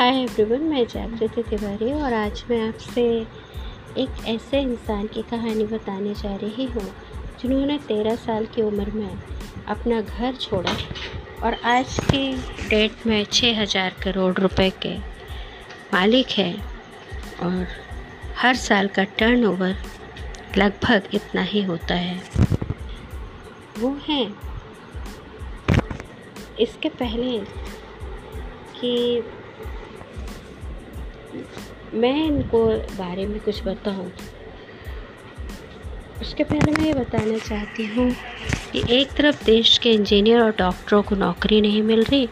Hi everyone, मैं जागृति तिवारी और आज मैं आपसे एक ऐसे इंसान की कहानी बताने जा रही हूँ, जिन्होंने तेरह साल की उम्र में अपना घर छोड़ा और आज की डेट में छः हज़ार करोड़ रुपए के मालिक है और हर साल का टर्नओवर लगभग इतना ही होता है। वो हैं। इसके पहले कि मैं इनको बारे में कुछ बताऊँ। उसके पहले मैं ये बताना चाहती हूँ कि एक तरफ़ देश के इंजीनियर और डॉक्टरों को नौकरी नहीं मिल रही,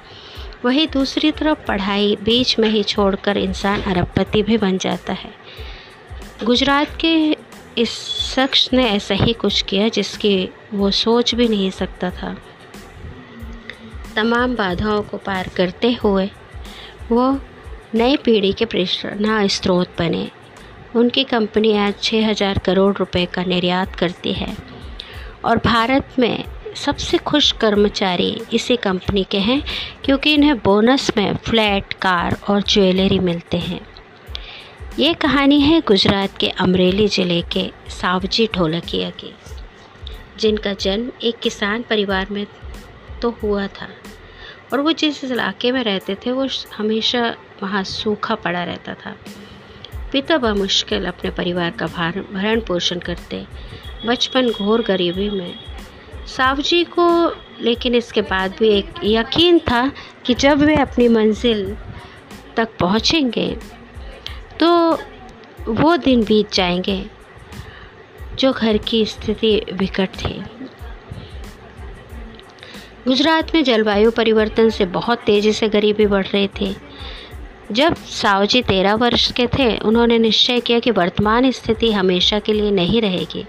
वहीं दूसरी तरफ़ पढ़ाई बीच में ही छोड़कर इंसान अरबपति भी बन जाता है। गुजरात के इस शख्स ने ऐसा ही कुछ किया जिसकी वो सोच भी नहीं सकता था। तमाम बाधाओं को पार करते हुए वो नई पीढ़ी के प्रेरणा स्रोत बने। उनकी कंपनी आज छः हज़ार करोड़ रुपए का निर्यात करती है। और भारत में सबसे खुश कर्मचारी इसी कंपनी के हैं, क्योंकि इन्हें बोनस में फ्लैट, कार और ज्वेलरी मिलते हैं। ये कहानी है गुजरात के अमरेली ज़िले के सावजी ढोलकिया की, जिनका जन्म एक किसान परिवार में तो हुआ था। और वो जिस इलाके में रहते थे, वो हमेशा वहाँ सूखा पड़ा रहता था। पिता मुश्किल अपने परिवार का भार, भरण पोषण करते। बचपन घोर गरीबी में। सावजी को, लेकिन इसके बाद भी एक यकीन था कि जब वे अपनी मंजिल तक पहुँचेंगे तो वो दिन बीत जाएँगे, जो घर की स्थिति विकट थी। गुजरात में जलवायु परिवर्तन से बहुत तेज़ी से गरीबी बढ़ रही थी। जब सावजी तेरह वर्ष के थे, उन्होंने निश्चय किया कि वर्तमान स्थिति हमेशा के लिए नहीं रहेगी।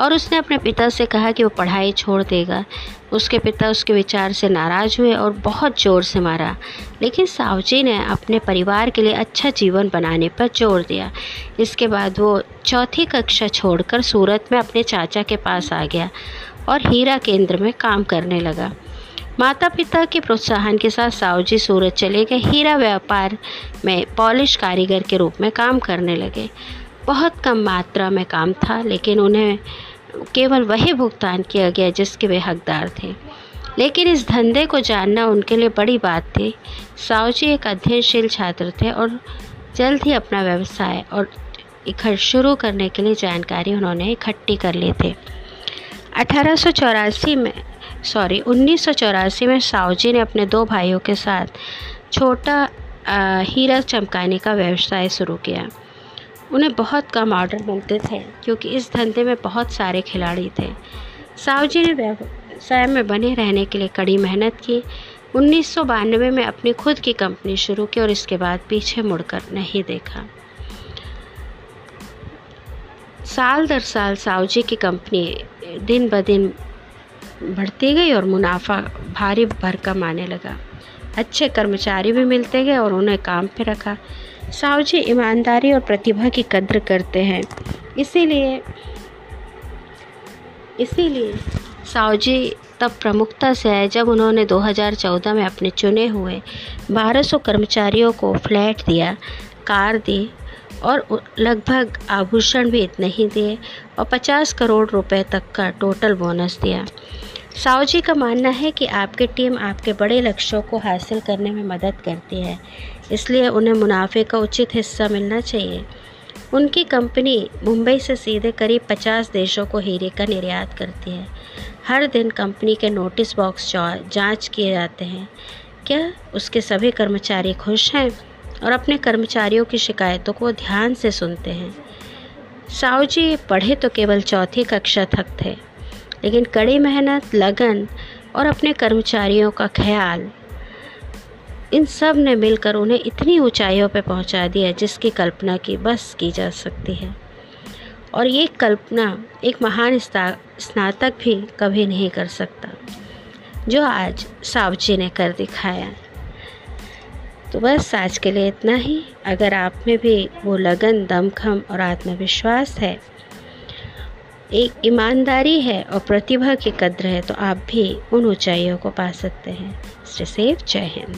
और उसने अपने पिता से कहा कि वो पढ़ाई छोड़ देगा। उसके पिता उसके विचार से नाराज़ हुए और बहुत ज़ोर से मारा। लेकिन सावजी ने अपने परिवार के लिए अच्छा जीवन बनाने पर ज़ोर दिया। इसके बाद वो चौथी कक्षा छोड़कर सूरत में अपने चाचा के पास आ गया और हीरा केंद्र में काम करने लगा। माता पिता के प्रोत्साहन के साथ सावजी सूरत चले गए। हीरा व्यापार में पॉलिश कारीगर के रूप में काम करने लगे। बहुत कम मात्रा में काम था, लेकिन उन्हें केवल वही भुगतान किया गया जिसके वे हकदार थे। लेकिन इस धंधे को जानना उनके लिए बड़ी बात थी। सावजी एक अध्ययनशील छात्र थे और जल्द ही अपना व्यवसाय और इकट्ठ शुरू करने के लिए जानकारी उन्होंने इकट्ठी कर ली थी। अठारह सौ चौरासी में सॉरी, उन्नीस सौ चौरासी में सावजी ने अपने दो भाइयों के साथ छोटा हीरा चमकाने का व्यवसाय शुरू किया। उन्हें बहुत कम ऑर्डर मिलते थे, क्योंकि इस धंधे में बहुत सारे खिलाड़ी थे। सावजी ने व्यवसाय में बने रहने के लिए कड़ी मेहनत की। उन्नीस सौ बानवे में अपनी खुद की कंपनी शुरू की और इसके बाद पीछे मुड़कर नहीं देखा। साल दर साल सावजी की कंपनी दिन ब दिन बढ़ती गई और मुनाफा भारी भरकम आने लगा। अच्छे कर्मचारी भी मिलते गए और उन्हें काम पे रखा। सावजी ईमानदारी और प्रतिभा की कद्र करते हैं। इसीलिए इसीलिए सावजी तब प्रमुखता से आए जब उन्होंने 2014 में अपने चुने हुए 1200 कर्मचारियों को फ्लैट दिया, कार दी और लगभग आभूषण भी इतने ही दिए और 50 करोड़ रुपए तक का टोटल बोनस दिया। सावजी का मानना है कि आपकी टीम आपके बड़े लक्ष्यों को हासिल करने में मदद करती है, इसलिए उन्हें मुनाफे का उचित हिस्सा मिलना चाहिए। उनकी कंपनी मुंबई से सीधे करीब 50 देशों को हीरे का निर्यात करती है। हर दिन कंपनी के नोटिस बॉक्स जाँच किए जाते हैं। क्या उसके सभी कर्मचारी खुश हैं? और अपने कर्मचारियों की शिकायतों को ध्यान से सुनते हैं। साहू जी पढ़े तो केवल चौथी कक्षा तक थे, लेकिन कड़ी मेहनत, लगन और अपने कर्मचारियों का ख्याल, इन सबने मिलकर उन्हें इतनी ऊंचाइयों पर पहुँचा दिया जिसकी कल्पना की बस की जा सकती है। और ये कल्पना एक महान स्नातक भी कभी नहीं कर सकता, जो आज सावजी ने कर दिखाया। तो बस आज के लिए इतना ही। अगर आप में भी वो लगन, दमखम और आत्मविश्वास है, एक ईमानदारी है और प्रतिभा की कद्र है तो आप भी उन ऊंचाइयों को पा सकते हैं। सेफ़ जय हिंद।